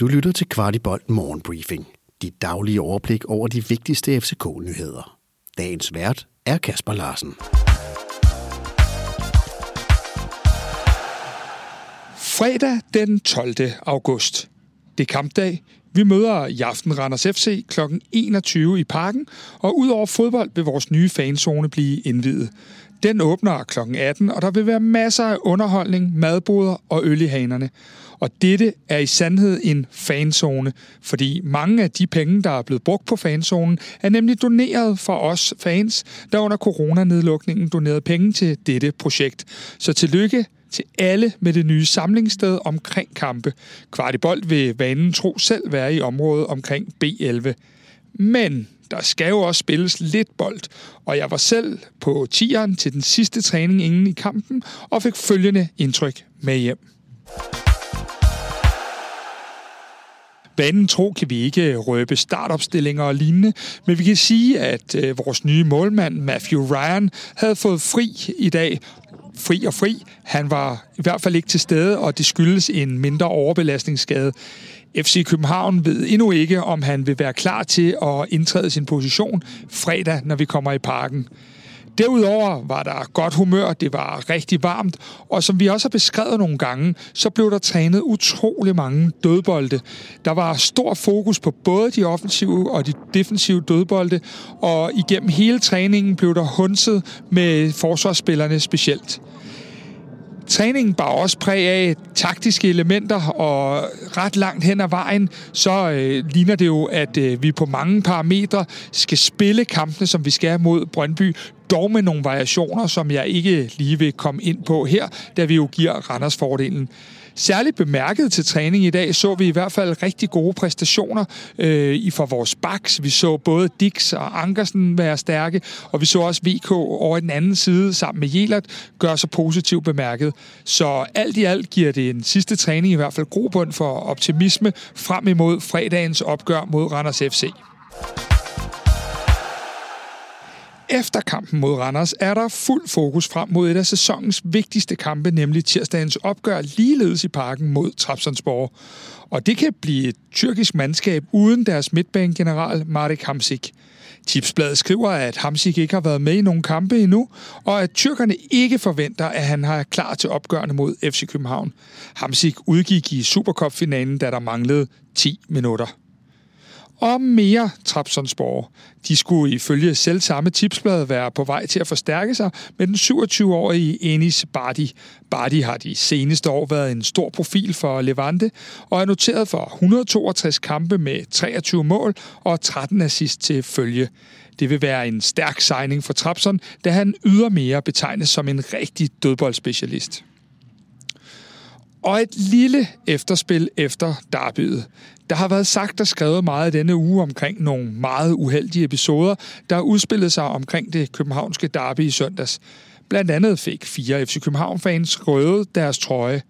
Du lytter til Kvartibolt Morgenbriefing. Dit daglige overblik over de vigtigste FCK-nyheder. Dagens vært er Kasper Larsen. Fredag den 12. august. Det er kampdag. Vi møder i aften Randers FC kl. 21 i parken, og udover fodbold vil vores nye fanzone blive indvidet. Den åbner kl. 18, og der vil være masser af underholdning, madboder og øl i hanerne. Og dette er i sandhed en fanzone, fordi mange af de penge, der er blevet brugt på fanzonen, er nemlig doneret fra os fans, der under coronanedlukningen donerede penge til dette projekt. Så tillykke til alle med det nye samlingssted omkring kampe. Kvartibolt vil vanen tro selv være i området omkring B11. Men der skal jo også spilles lidt bold, og jeg var selv på tieren til den sidste træning inden i kampen og fik følgende indtryk med hjem. Banen tro kan vi ikke røbe startopstillinger og lignende, men vi kan sige, at øh, vores nye målmand Matthew Ryan havde fået fri i dag, fri og fri. Han var i hvert fald ikke til stede, og det skyldes en mindre overbelastningsskade. FC København ved endnu ikke, om han vil være klar til at indtræde sin position fredag, når vi kommer i parken. Derudover var der godt humør, det var rigtig varmt, og som vi også har beskrevet nogle gange, så blev der trænet utrolig mange dødbolde. Der var stor fokus på både de offensive og de defensive dødbolde, og igennem hele træningen blev der hunset med forsvarsspillerne specielt. Træningen bar også præg af taktiske elementer, og ret langt hen ad vejen, så øh, ligner det jo, at øh, vi på mange parametre skal spille kampene, som vi skal mod Brøndby, dog med nogle variationer, som jeg ikke lige vil komme ind på her, da vi jo giver Randers fordelen. Særligt bemærket til træning i dag så vi i hvert fald rigtig gode præstationer øh, i for vores backs. Vi så både Dix og Ankersen være stærke, og vi så også VK over i den anden side sammen med Jelert gøre sig positivt bemærket. Så alt i alt giver det en sidste træning i hvert fald grobund for optimisme frem imod fredagens opgør mod Randers FC. Efter kampen mod Randers er der fuld fokus frem mod et af sæsonens vigtigste kampe, nemlig tirsdagens opgør ligeledes i parken mod Trabzonspor. Og det kan blive et tyrkisk mandskab uden deres midtbanegeneral Marek Hamsik. Tipsbladet skriver, at Hamsik ikke har været med i nogen kampe endnu, og at tyrkerne ikke forventer, at han har klar til opgørende mod FC København. Hamsik udgik i Supercup-finalen, da der manglede 10 minutter og mere Trabzonspor. De skulle ifølge selv samme tipsblad være på vej til at forstærke sig med den 27-årige Enis Bardi. Bardi har de seneste år været en stor profil for Levante og er noteret for 162 kampe med 23 mål og 13 assist til følge. Det vil være en stærk signing for Trabzon, da han ydermere betegnes som en rigtig dødboldspecialist. Og et lille efterspil efter derbyet. Der har været sagt og skrevet meget denne uge omkring nogle meget uheldige episoder, der har udspillet sig omkring det københavnske derby i søndags. Blandt andet fik fire FC København-fans røde deres trøje.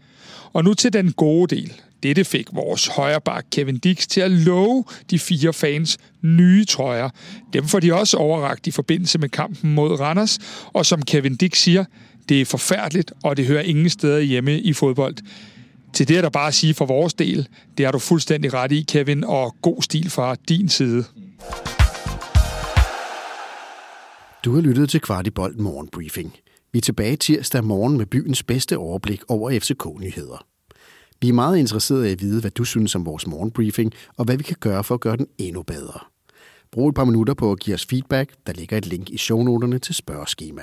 Og nu til den gode del. Dette fik vores højreback Kevin Dix til at love de fire fans nye trøjer. Dem får de også overragt i forbindelse med kampen mod Randers, og som Kevin Dix siger, det er forfærdeligt, og det hører ingen steder hjemme i fodbold. Til det er der bare at sige for vores del, det har du fuldstændig ret i, Kevin, og god stil fra din side. Du har lyttet til Kvartibolt Morgenbriefing. Vi er tilbage tirsdag morgen med byens bedste overblik over FCK-nyheder. Vi er meget interesserede i at vide, hvad du synes om vores morgenbriefing, og hvad vi kan gøre for at gøre den endnu bedre. Brug et par minutter på at give os feedback. Der ligger et link i shownoterne til spørgeskema.